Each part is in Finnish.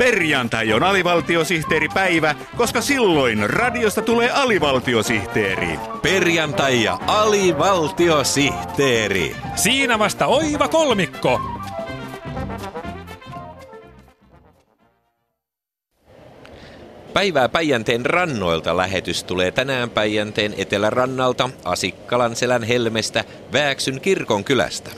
Perjantai on alivaltiosihteeripäivä, koska silloin radiosta tulee alivaltiosihteeri. Perjantai ja alivaltiosihteeri. Siinä vasta oiva kolmikko. Päivää Päijänteen rannoilta lähetys tulee tänään Päijänteen etelärannalta Asikkalan selän helmestä Vääksyn kirkon kylästä.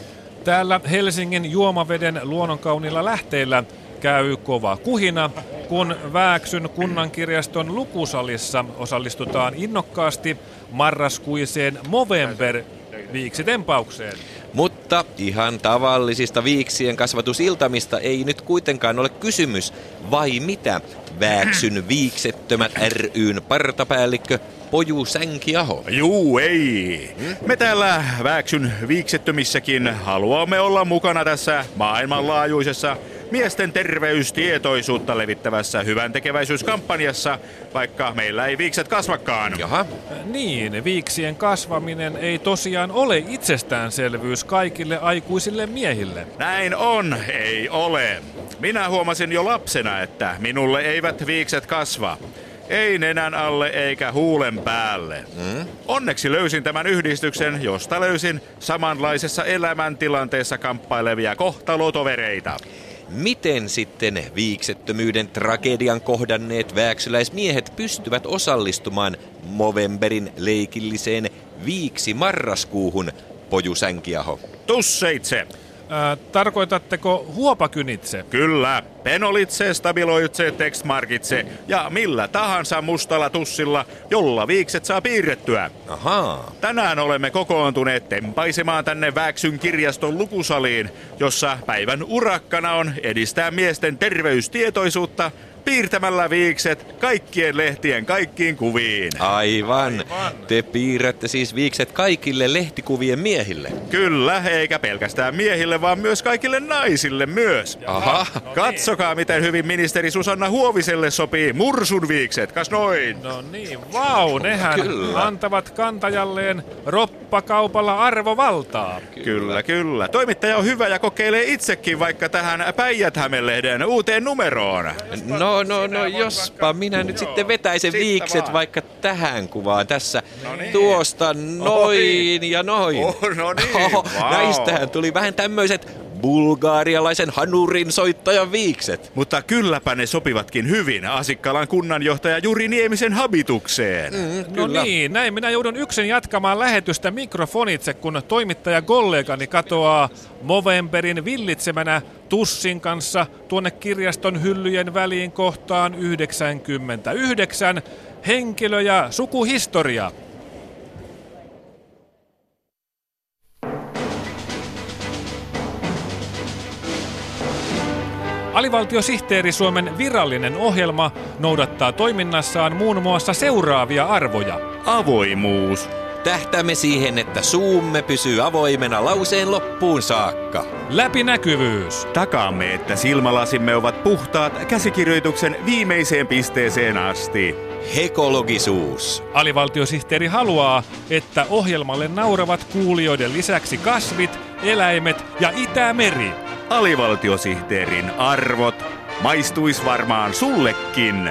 Täällä Helsingin juomaveden luonnonkaunilla lähteillä käy kova kuhina, kun Vääksyn kunnankirjaston lukusalissa osallistutaan innokkaasti marraskuiseen Movember viiksitempaukseen. Mutta ihan tavallisista viiksien kasvatusiltamista ei nyt kuitenkaan ole kysymys, vai mitä? Vääksyn viiksettömät ryn partapäällikkö Poju Sänkiaho. Juu, ei. Me täällä Vääksyn viiksettömissäkin haluamme olla mukana tässä maailmanlaajuisessa miesten terveystietoisuutta levittävässä hyvän tekeväisyyskampanjassa, vaikka meillä ei viikset kasvakaan. Jaha. Niin, viiksien kasvaminen ei tosiaan ole itsestäänselvyys kaikille aikuisille miehille. Näin on, ei ole. Minä huomasin jo lapsena, että minulle eivät viikset kasva. Ei nenän alle eikä huulen päälle. Mm? Onneksi löysin tämän yhdistyksen, josta löysin samanlaisessa elämäntilanteessa kamppailevia kohtalotovereita. Miten sitten viiksettömyyden tragedian kohdanneet vääksyläismiehet pystyvät osallistumaan Movemberin leikilliseen viiksi marraskuuhun, Poju Sänkiaho? Tusseitse. Tarkoitatteko huopakynitse? Kyllä, penolitse, stabiloitse, textmarkitse ja millä tahansa mustalla tussilla, jolla viikset saa piirrettyä. Ahaa. Tänään olemme kokoontuneet tempaisemaan tänne Vääksyn kirjaston lukusaliin, jossa päivän urakkana on edistää miesten terveystietoisuutta piirtämällä viikset kaikkien lehtien kaikkiin kuviin. Aivan. Aivan. Te piirrätte siis viikset kaikille lehtikuvien miehille. Kyllä, eikä pelkästään miehille, vaan myös kaikille naisille myös. Aha. No niin. Katsokaa, miten hyvin ministeri Susanna Huoviselle sopii mursun viikset. Kas noin? No niin, vau, nehän kyllä. antavat kantajalleen roppakaupalla arvovaltaa. Kyllä. kyllä, kyllä. Toimittaja on hyvä ja kokeilee itsekin vaikka tähän päijät lehden uuteen numeroon. No No, no, jospa minä nyt sitten vetäisen viikset vaikka tähän kuvaan tässä. No niin. Tuosta noin ja noin. Oh, no niin, wow. Näistähän tuli vähän tämmöiset bulgaarialaisen hanurin soittajan viikset. Mutta kylläpä ne sopivatkin hyvin Asikkalan kunnanjohtaja Juri Niemisen habitukseen. Mm, no niin, näin minä joudun yksin jatkamaan lähetystä mikrofonitse, kun toimittaja kollegani katoaa Movemberin villitsemänä Tussin kanssa tuonne kirjaston hyllyjen väliin kohtaan 99 henkilö- ja sukuhistoria. Alivaltiosihteeri Suomen virallinen ohjelma noudattaa toiminnassaan muun muassa seuraavia arvoja. Avoimuus. Tähtäämme siihen, että suumme pysyy avoimena lauseen loppuun saakka. Läpinäkyvyys. Takaamme, että silmälasimme ovat puhtaat käsikirjoituksen viimeiseen pisteeseen asti. Hekologisuus. Alivaltiosihteeri haluaa, että ohjelmalle nauravat kuulijoiden lisäksi kasvit, eläimet ja Itämeri alivaltiosihteerin arvot maistuis varmaan sullekin.